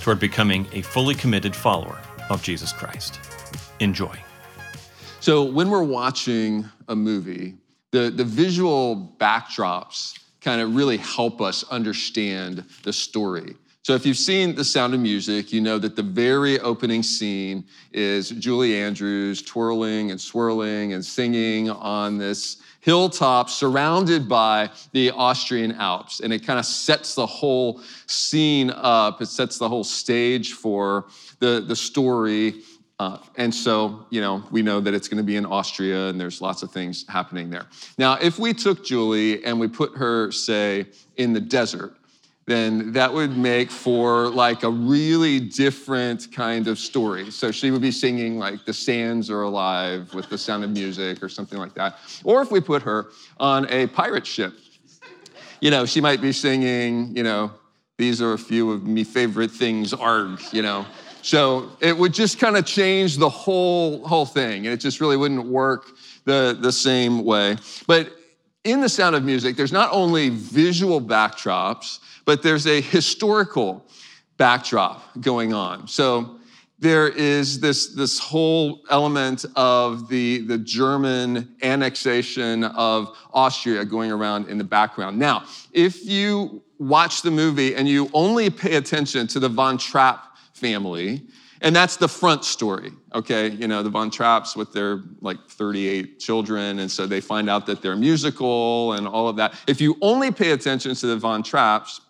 toward becoming a fully committed follower of Jesus Christ. Enjoy. So, when we're watching a movie, the, the visual backdrops kind of really help us understand the story. So, if you've seen The Sound of Music, you know that the very opening scene is Julie Andrews twirling and swirling and singing on this hilltop surrounded by the Austrian Alps. And it kind of sets the whole scene up, it sets the whole stage for the, the story. Uh, and so, you know, we know that it's going to be in Austria and there's lots of things happening there. Now, if we took Julie and we put her, say, in the desert, then that would make for like a really different kind of story. So she would be singing like The Sands Are Alive with the sound of music or something like that. Or if we put her on a pirate ship, you know, she might be singing, you know, these are a few of me favorite things, arg, you know. So it would just kind of change the whole whole thing, and it just really wouldn't work the, the same way. But in the sound of music, there's not only visual backdrops, but there's a historical backdrop going on. So there is this, this whole element of the, the German annexation of Austria going around in the background. Now, if you watch the movie and you only pay attention to the Von Trapp family, and that's the front story, okay? You know, the Von Trapps with their like 38 children, and so they find out that they're musical and all of that. If you only pay attention to the Von Trapps,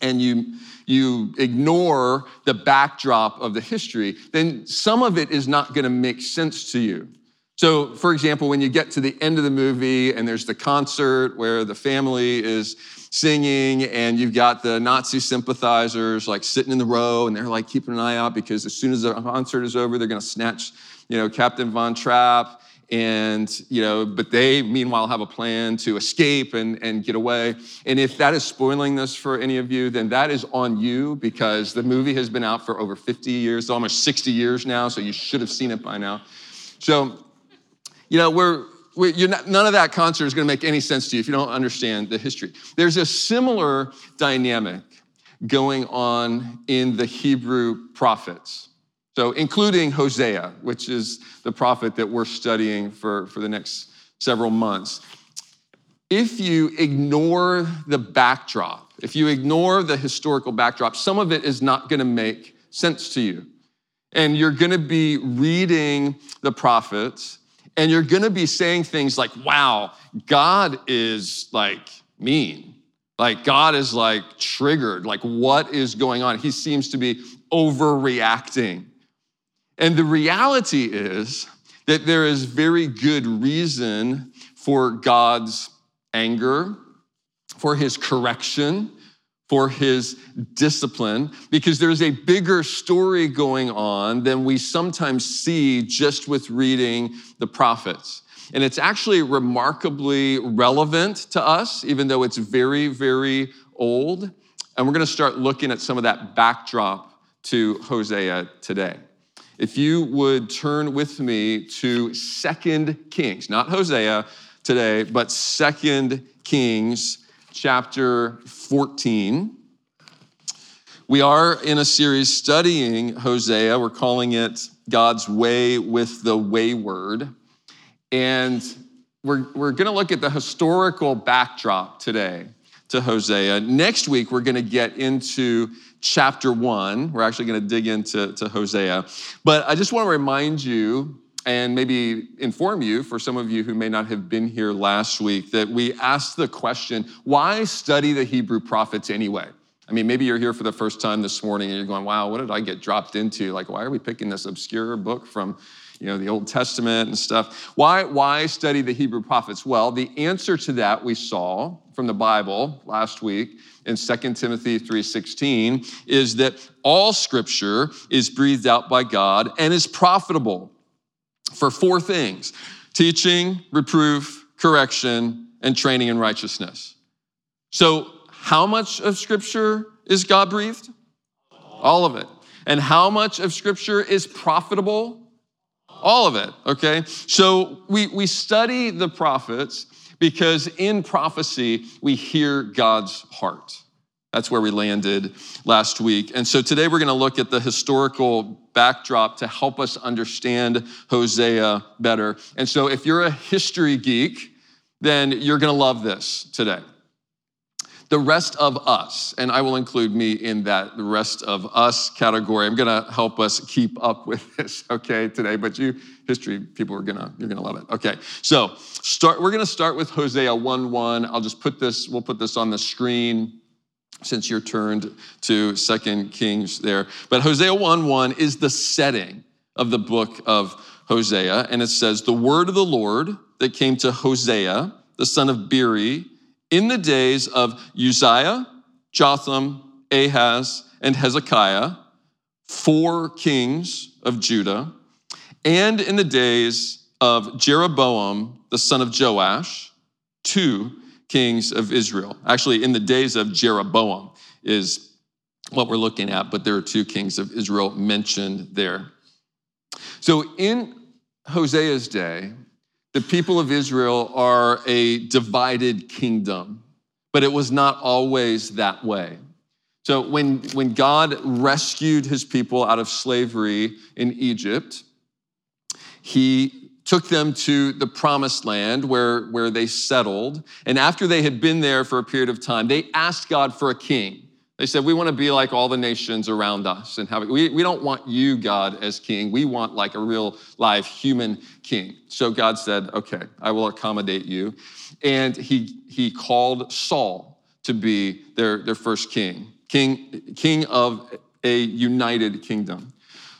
and you, you ignore the backdrop of the history, then some of it is not going to make sense to you. So, for example, when you get to the end of the movie and there's the concert where the family is singing and you've got the Nazi sympathizers like sitting in the row and they're like keeping an eye out because as soon as the concert is over, they're going to snatch, you know, Captain Von Trapp and you know but they meanwhile have a plan to escape and, and get away. And if that is spoiling this for any of you then that is on you because the movie has been out for over 50 years almost 60 years now so you should have seen it by now. So you know we're, we're not, none of that concert is going to make any sense to you if you don't understand the history. There's a similar dynamic going on in the hebrew prophets so, including Hosea, which is the prophet that we're studying for, for the next several months. If you ignore the backdrop, if you ignore the historical backdrop, some of it is not going to make sense to you. And you're going to be reading the prophets and you're going to be saying things like, wow, God is like mean. Like God is like triggered. Like what is going on? He seems to be overreacting. And the reality is that there is very good reason for God's anger, for his correction, for his discipline, because there's a bigger story going on than we sometimes see just with reading the prophets. And it's actually remarkably relevant to us, even though it's very, very old. And we're going to start looking at some of that backdrop to Hosea today. If you would turn with me to Second Kings, not Hosea today, but Second Kings chapter 14. We are in a series studying Hosea. We're calling it God's Way with the Wayward. And we're, we're going to look at the historical backdrop today to Hosea. Next week, we're going to get into chapter one. We're actually going to dig into to Hosea. But I just want to remind you and maybe inform you, for some of you who may not have been here last week, that we asked the question why study the Hebrew prophets anyway? I mean, maybe you're here for the first time this morning and you're going, wow, what did I get dropped into? Like, why are we picking this obscure book from you know, the Old Testament and stuff. Why, why study the Hebrew prophets? Well, the answer to that we saw from the Bible last week in 2 Timothy 3:16 is that all scripture is breathed out by God and is profitable for four things: teaching, reproof, correction, and training in righteousness. So, how much of scripture is God breathed? All of it. And how much of scripture is profitable? All of it, okay? So we, we study the prophets because in prophecy, we hear God's heart. That's where we landed last week. And so today we're going to look at the historical backdrop to help us understand Hosea better. And so if you're a history geek, then you're going to love this today the rest of us, and I will include me in that, the rest of us category. I'm gonna help us keep up with this, okay, today. But you history people are gonna, you're gonna love it. Okay, so start, we're gonna start with Hosea 1-1. I'll just put this, we'll put this on the screen since you're turned to Second Kings there. But Hosea 1-1 is the setting of the book of Hosea, and it says, The word of the Lord that came to Hosea, the son of Beeri, in the days of Uzziah, Jotham, Ahaz, and Hezekiah, four kings of Judah, and in the days of Jeroboam, the son of Joash, two kings of Israel. Actually, in the days of Jeroboam is what we're looking at, but there are two kings of Israel mentioned there. So in Hosea's day, the people of Israel are a divided kingdom, but it was not always that way. So when, when God rescued his people out of slavery in Egypt, he took them to the promised land where, where they settled. And after they had been there for a period of time, they asked God for a king. They said, We want to be like all the nations around us and have we, we don't want you, God, as king. We want like a real live human king. So God said, Okay, I will accommodate you. And he, he called Saul to be their, their first king, king, king of a united kingdom.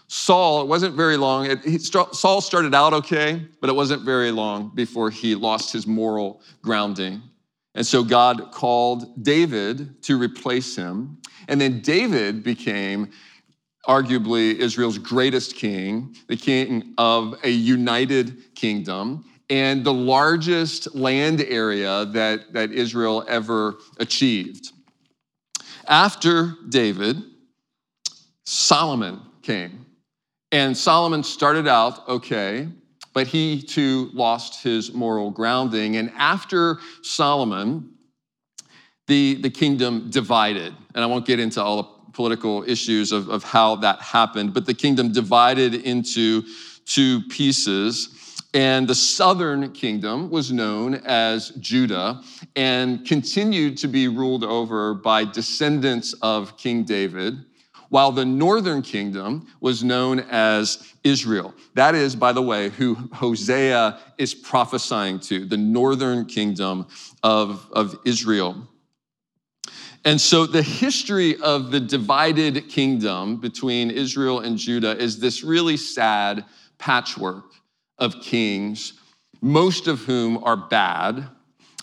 Saul, it wasn't very long. It, he, Saul started out okay, but it wasn't very long before he lost his moral grounding and so God called David to replace him. And then David became arguably Israel's greatest king, the king of a united kingdom, and the largest land area that, that Israel ever achieved. After David, Solomon came. And Solomon started out okay, but he too lost his moral grounding. And after Solomon, the, the kingdom divided. And I won't get into all the political issues of, of how that happened, but the kingdom divided into two pieces. And the southern kingdom was known as Judah and continued to be ruled over by descendants of King David while the northern kingdom was known as Israel. That is, by the way, who Hosea is prophesying to, the northern kingdom of, of Israel. And so the history of the divided kingdom between Israel and Judah is this really sad patchwork of kings, most of whom are bad,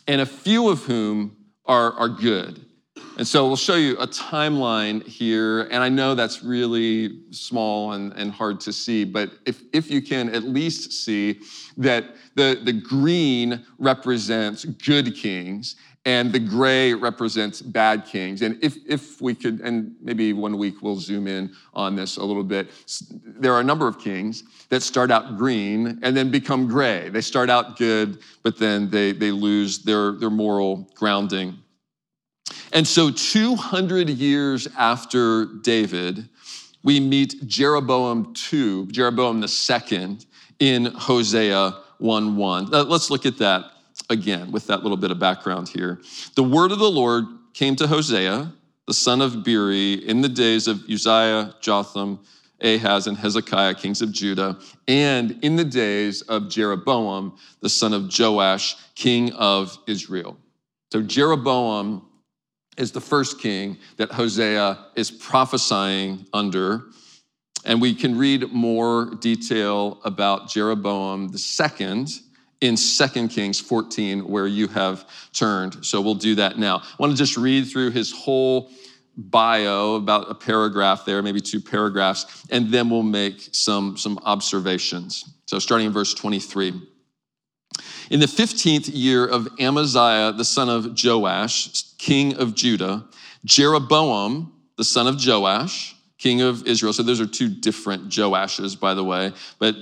and a few of whom are, are good. And so we'll show you a timeline here. And I know that's really small and, and hard to see, but if, if you can at least see that the, the green represents good kings and the gray represents bad kings. And if, if we could, and maybe one week we'll zoom in on this a little bit, there are a number of kings that start out green and then become gray. They start out good, but then they, they lose their, their moral grounding. And so, 200 years after David, we meet Jeroboam II, Jeroboam II, in Hosea 1 1. Uh, let's look at that again with that little bit of background here. The word of the Lord came to Hosea, the son of Beeri, in the days of Uzziah, Jotham, Ahaz, and Hezekiah, kings of Judah, and in the days of Jeroboam, the son of Joash, king of Israel. So Jeroboam is the first king that Hosea is prophesying under. And we can read more detail about Jeroboam the second in 2 Kings 14, where you have turned. So we'll do that now. I want to just read through his whole bio, about a paragraph there, maybe two paragraphs, and then we'll make some, some observations. So starting in verse 23. In the 15th year of Amaziah, the son of Joash, king of Judah, Jeroboam, the son of Joash, king of Israel. So those are two different Joashes, by the way. But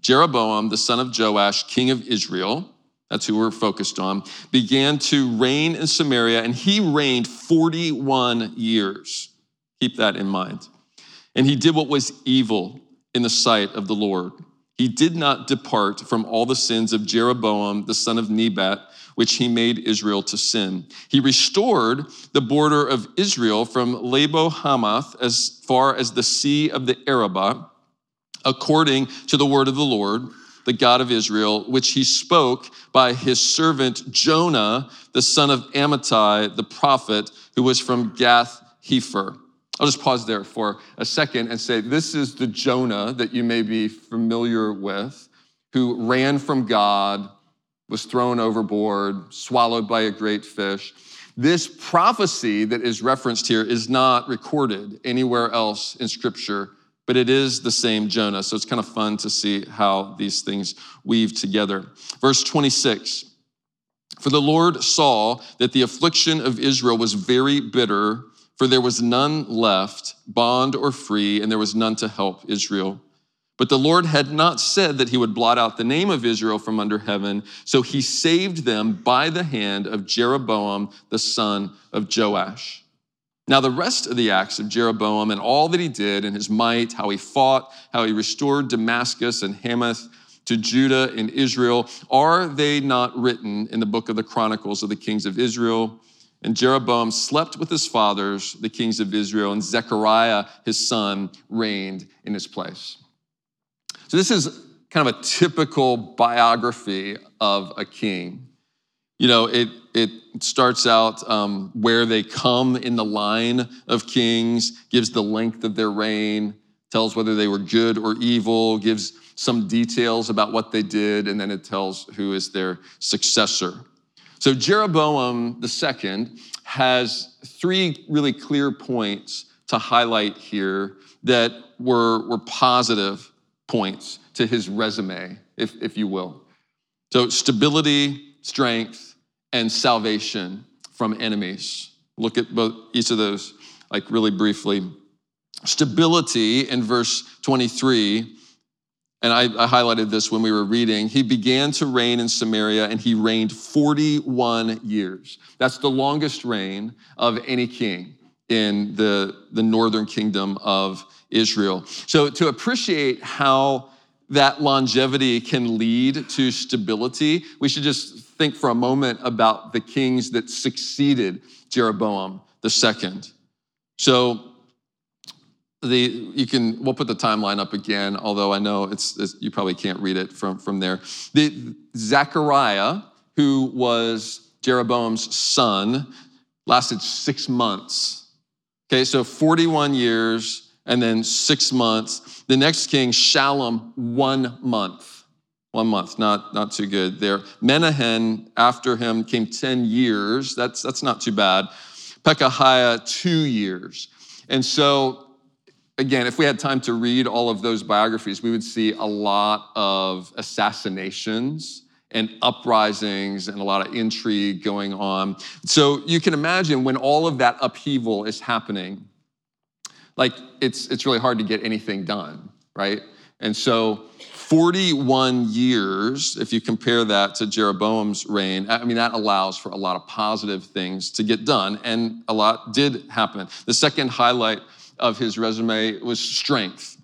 Jeroboam, the son of Joash, king of Israel, that's who we're focused on, began to reign in Samaria, and he reigned 41 years. Keep that in mind. And he did what was evil in the sight of the Lord. He did not depart from all the sins of Jeroboam, the son of Nebat, which he made Israel to sin. He restored the border of Israel from Lebo Hamath as far as the sea of the Arabah, according to the word of the Lord, the God of Israel, which he spoke by his servant Jonah, the son of Amittai, the prophet, who was from Gath Hepher. I'll just pause there for a second and say this is the Jonah that you may be familiar with, who ran from God, was thrown overboard, swallowed by a great fish. This prophecy that is referenced here is not recorded anywhere else in Scripture, but it is the same Jonah. So it's kind of fun to see how these things weave together. Verse 26 For the Lord saw that the affliction of Israel was very bitter, for there was none left, bond or free, and there was none to help Israel. But the Lord had not said that he would blot out the name of Israel from under heaven, so he saved them by the hand of Jeroboam, the son of Joash. Now, the rest of the acts of Jeroboam and all that he did and his might, how he fought, how he restored Damascus and Hamath to Judah and Israel, are they not written in the book of the Chronicles of the kings of Israel? And Jeroboam slept with his fathers, the kings of Israel, and Zechariah, his son, reigned in his place. So, this is kind of a typical biography of a king. You know, it, it starts out um, where they come in the line of kings, gives the length of their reign, tells whether they were good or evil, gives some details about what they did, and then it tells who is their successor. So, Jeroboam II has three really clear points to highlight here that were, were positive points to his resume, if, if you will. So, stability, strength, and salvation from enemies. Look at both each of those, like really briefly. Stability in verse 23, and I, I highlighted this when we were reading. He began to reign in Samaria and he reigned 41 years. That's the longest reign of any king in the, the northern kingdom of Israel. So, to appreciate how that longevity can lead to stability, we should just think for a moment about the kings that succeeded Jeroboam the second. So, the you can we'll put the timeline up again although i know it's, it's, you probably can't read it from from there the zechariah who was jeroboam's son lasted six months okay so 41 years and then six months. The next king, Shallum, one month. One month, not, not too good there. Menahem, after him, came 10 years. That's, that's not too bad. Pekahiah, two years. And so, again, if we had time to read all of those biographies, we would see a lot of assassinations and uprisings and a lot of intrigue going on. So you can imagine when all of that upheaval is happening, like it's it's really hard to get anything done, right? And so 41 years, if you compare that to Jeroboam's reign, I mean, that allows for a lot of positive things to get done, and a lot did happen. The second highlight of his resume was strength.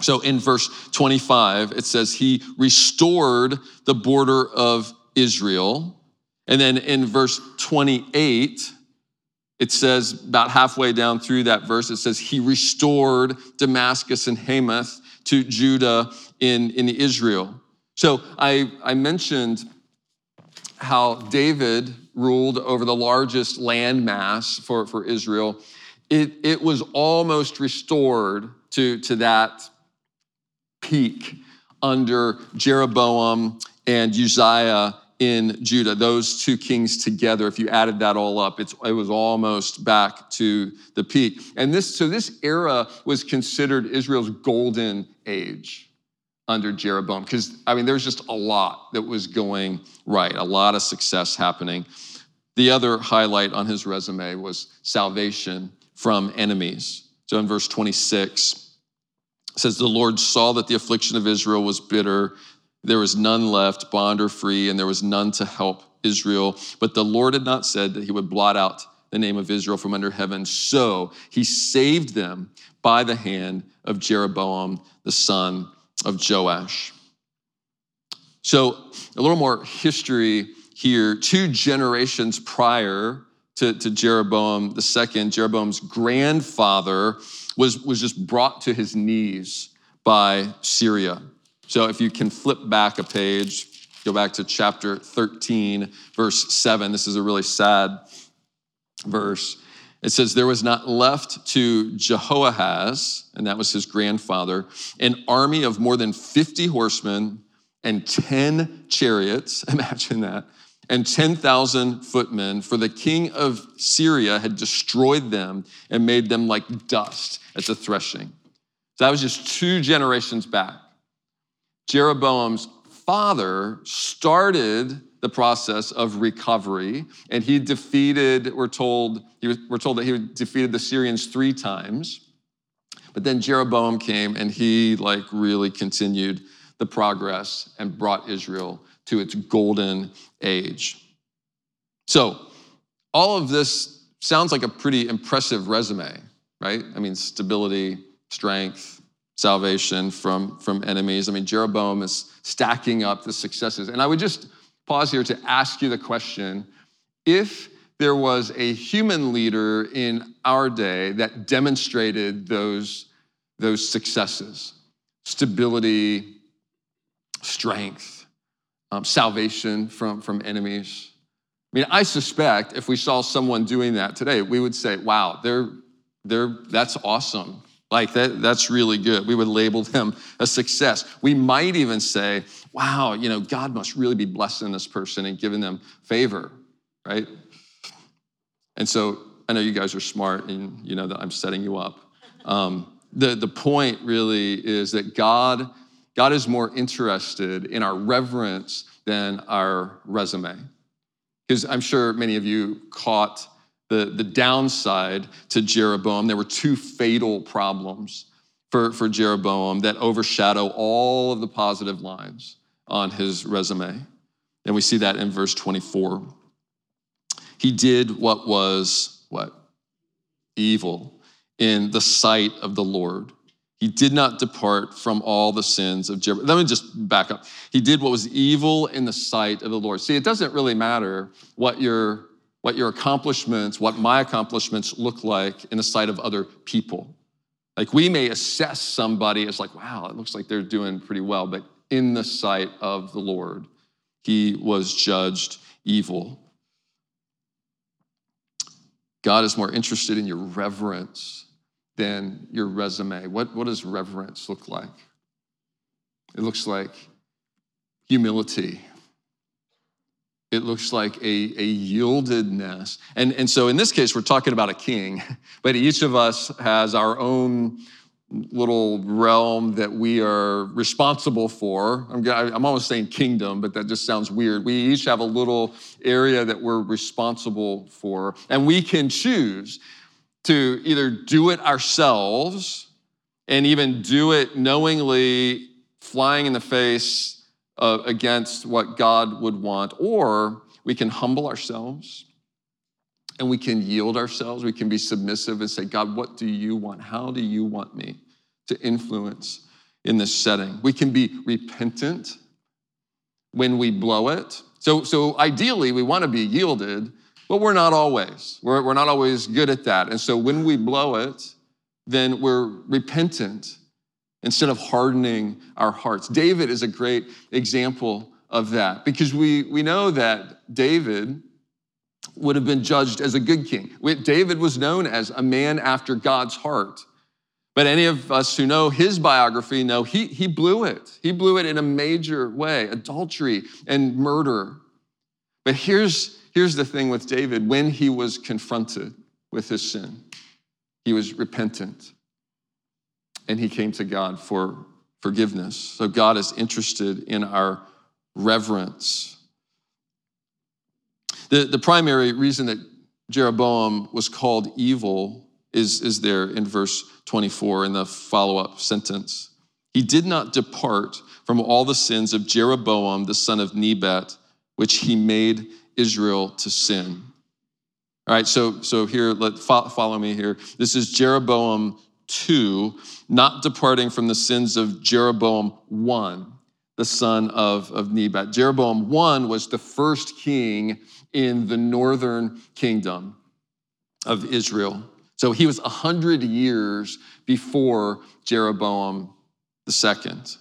So in verse 25, it says, He restored the border of Israel. And then in verse 28, it says about halfway down through that verse, it says, He restored Damascus and Hamath to Judah in, in Israel. So I, I mentioned how David ruled over the largest land mass for, for Israel, it, it was almost restored to, to that peak under Jeroboam and Uzziah in Judah, those two kings together, if you added that all up, it was almost back to the peak. And this, so this era was considered Israel's golden age under Jeroboam, because I mean, there's just a lot that was going right, a lot of success happening. The other highlight on his resume was salvation from enemies. So in verse 26, it says, The Lord saw that the affliction of Israel was bitter there was none left, bond or free, and there was none to help Israel. But the Lord had not said that he would blot out the name of Israel from under heaven. So he saved them by the hand of Jeroboam, the son of Joash. So, a little more history here. Two generations prior to, to Jeroboam II, Jeroboam's grandfather was, was just brought to his knees by Syria. So if you can flip back a page, go back to chapter 13, verse 7. This is a really sad verse. It says, There was not left to Jehoahaz, and that was his grandfather, an army of more than 50 horsemen and 10 chariots. Imagine that. And 10,000 footmen, for the king of Syria had destroyed them and made them like dust at the threshing. So that was just two generations back. Jeroboam's father started the process of recovery, and he defeated, we're told, he. we're told that he defeated the Syrians three times. But then Jeroboam came and he like really continued the progress and brought Israel to its golden age. So, all of this sounds like a pretty impressive resume, right? I mean, stability, strength, salvation from, from enemies. I mean, Jeroboam is stacking up the successes. And I would just pause here to ask you the question if there was a human leader in our day that demonstrated those, those successes stability, strength, um, salvation from, from enemies. I mean, I suspect if we saw someone doing that today, we would say, wow, they're, they're, that's awesome. Like that, that's really good. We would label them a success. We might even say, wow, you know, God must really be blessing this person and giving them favor, right? And so I know you guys are smart and you know that I'm setting you up. Um, the, the point really is that God, God is more interested in our reverence than our resume. Because I'm sure many of you caught the, the downside to Jeroboam. There were two fatal problems for, for Jeroboam that overshadow all of the positive lines on his resume. And we see that in verse 24. He did what was what? Evil in the sight of the Lord. He did not depart from all the sins of Jeroboam. Let me just back up. He did what was evil in the sight of the Lord. See, it doesn't really matter what your what your accomplishments, what my accomplishments look like in the sight of other people. Like we may assess somebody as like, wow, it looks like they're doing pretty well, but in the sight of the Lord, he was judged evil. God is more interested in your reverence than your resume. What, what does reverence look like? It looks like humility it looks like a, a yieldedness. And, and so in this case, we're talking about a king, but each of us has our own little realm that we are responsible for. I'm, I'm almost saying kingdom, but that just sounds weird. We each have a little area that we're responsible for, and we can choose to either do it ourselves and even do it knowingly, flying in the face uh, against what God would want, or we can humble ourselves and we can yield ourselves. We can be submissive and say, God, what do you want? How do you want me to influence in this setting? We can be repentant when we blow it. So, so ideally, we want to be yielded, but we're not always. We're, we're not always good at that. And so when we blow it, then we're repentant instead of hardening our hearts. David is a great example of that because we, we know that David would have been judged as a good king. David was known as a man after God's heart. But any of us who know his biography know he, he blew it. He blew it in a major way adultery and murder. But here's, here's the thing with David when he was confronted with his sin, he was repentant and he came to God for forgiveness. So God is interested in our reverence. The, the primary reason that Jeroboam was called evil is, is there in verse 24 in the follow up sentence. He did not depart from all the sins of Jeroboam, the son of Nebat, which he made Israel to sin. All right, so, so here, let follow me here. This is Jeroboam 2, not departing from the sins of Jeroboam 1, the son of, of Nebat. Jeroboam 1 was the first king in the northern kingdom of Israel. So he was 100 years before Jeroboam the second.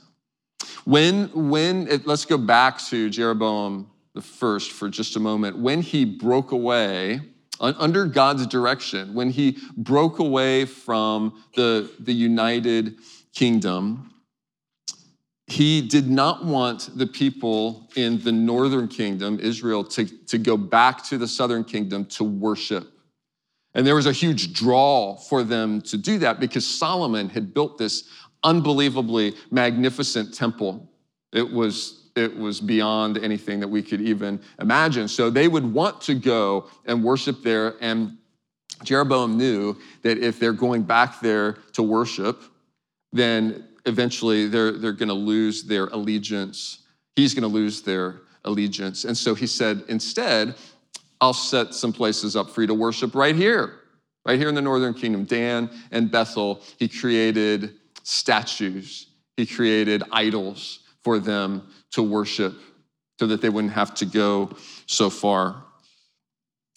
When, when it, let's go back to Jeroboam the first for just a moment. When he broke away under God's direction, when he broke away from the, the united kingdom, he did not want the people in the northern kingdom, Israel, to, to go back to the southern kingdom to worship. And there was a huge draw for them to do that because Solomon had built this unbelievably magnificent temple. It was it was beyond anything that we could even imagine. So they would want to go and worship there. And Jeroboam knew that if they're going back there to worship, then eventually they're, they're going to lose their allegiance. He's going to lose their allegiance. And so he said, instead, I'll set some places up for you to worship right here, right here in the northern kingdom. Dan and Bethel, he created statues, he created idols for them to worship so that they wouldn't have to go so far.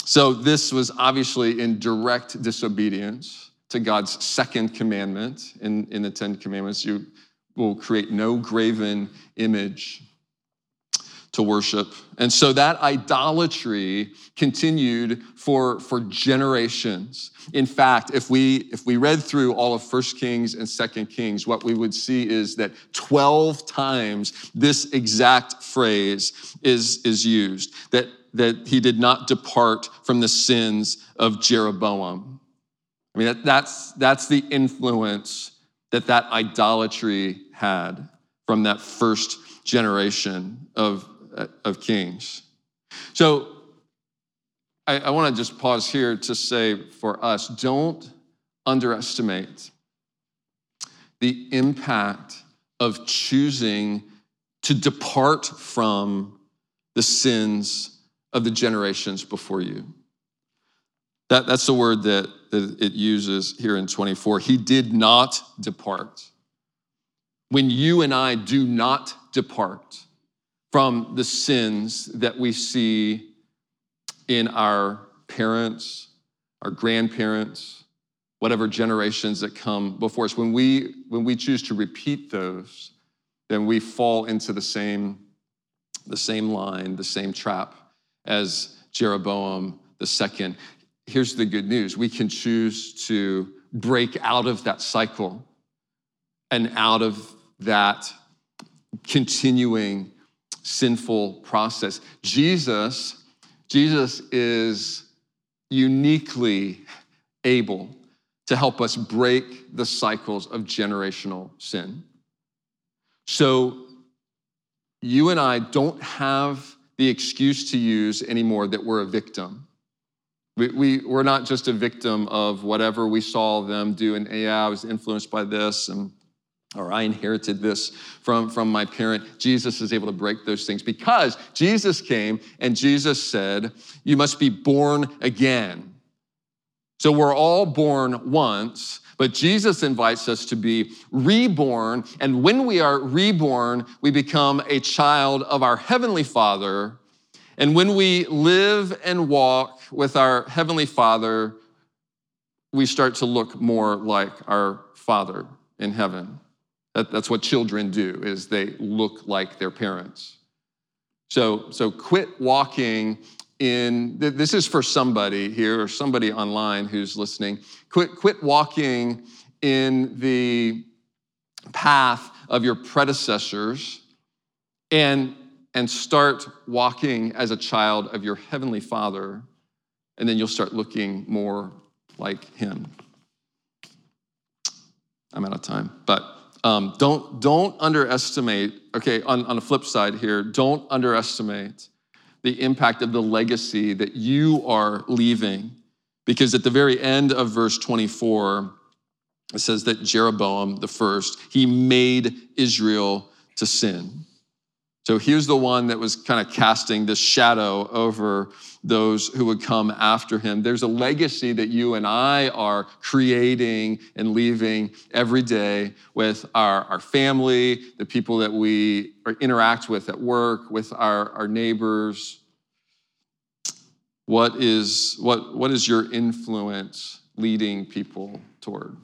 So, this was obviously in direct disobedience to God's second commandment in, in the Ten Commandments. You will create no graven image to worship. And so that idolatry continued for, for generations. In fact, if we if we read through all of First Kings and Second Kings, what we would see is that 12 times this exact phrase is, is used, that, that he did not depart from the sins of Jeroboam. I mean, that, that's, that's the influence that that idolatry had from that first generation of Uh, of Kings. So I, I want to just pause here to say for us don't underestimate the impact of choosing to depart from the sins of the generations before you. That, that's the word that, that it uses here in 24. He did not depart. When you and I do not depart, from the sins that we see in our parents, our grandparents, whatever generations that come before us. When we, when we choose to repeat those, then we fall into the same, the same line, the same trap as Jeroboam the second. Here's the good news we can choose to break out of that cycle and out of that continuing sinful process. Jesus, Jesus is uniquely able to help us break the cycles of generational sin. So you and I don't have the excuse to use anymore that we're a victim. We, we, we're not just a victim of whatever we saw them do, and yeah, I was influenced by this, and or I inherited this from, from my parent. Jesus is able to break those things because Jesus came and Jesus said, You must be born again. So we're all born once, but Jesus invites us to be reborn. And when we are reborn, we become a child of our Heavenly Father. And when we live and walk with our Heavenly Father, we start to look more like our Father in heaven. That, that's what children do, is they look like their parents. So, so quit walking in, this is for somebody here or somebody online who's listening. Quit, quit walking in the path of your predecessors and, and start walking as a child of your heavenly Father, and then you'll start looking more like Him. I'm out of time, but um, don't, don't underestimate, okay, on, on the flip side here, don't underestimate the impact of the legacy that you are leaving. Because at the very end of verse 24, it says that Jeroboam the first, he made Israel to sin. So here's the one that was kind of casting this shadow over those who would come after him. There's a legacy that you and I are creating and leaving every day with our, our family, the people that we interact with at work, with our, our neighbors. What is, what, what is your influence leading people toward?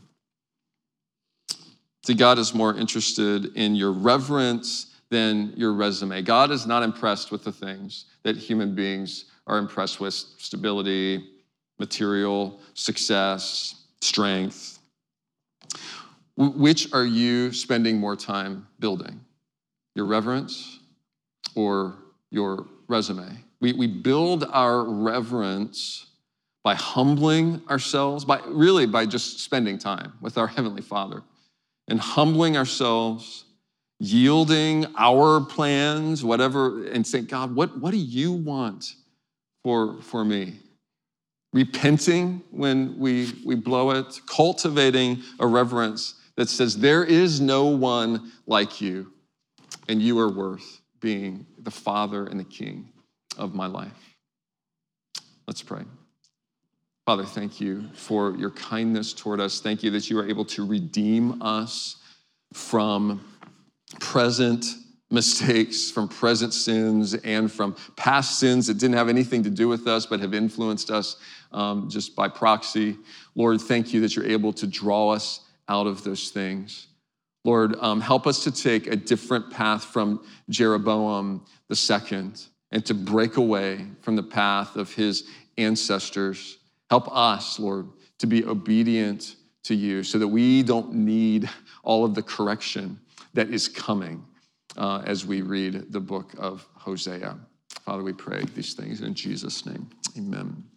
See, God is more interested in your reverence than your resume. God is not impressed with the things that human beings are impressed with stability, material, success, strength. Which are you spending more time building? Your reverence or your resume? We, we build our reverence by humbling ourselves, by really by just spending time with our Heavenly Father and humbling ourselves yielding our plans, whatever, and saying, God, what, what do you want for, for me? Repenting when we, we blow it, cultivating a reverence that says, There is no one like you, and you are worth being the Father and the King of my life. Let's pray. Father, thank you for your kindness toward us. Thank you that you are able to redeem us from present mistakes, from present sins, and from past sins that didn't have anything to do with us but have influenced us um, just by proxy. Lord, thank you that you're able to draw us out of those things. Lord, um, help us to take a different path from Jeroboam the second and to break away from the path of his ancestors. Help us, Lord, to be obedient to you so that we don't need all of the correction that is coming uh, as we read the book of Hosea. Father, we pray these things in Jesus' name. Amen.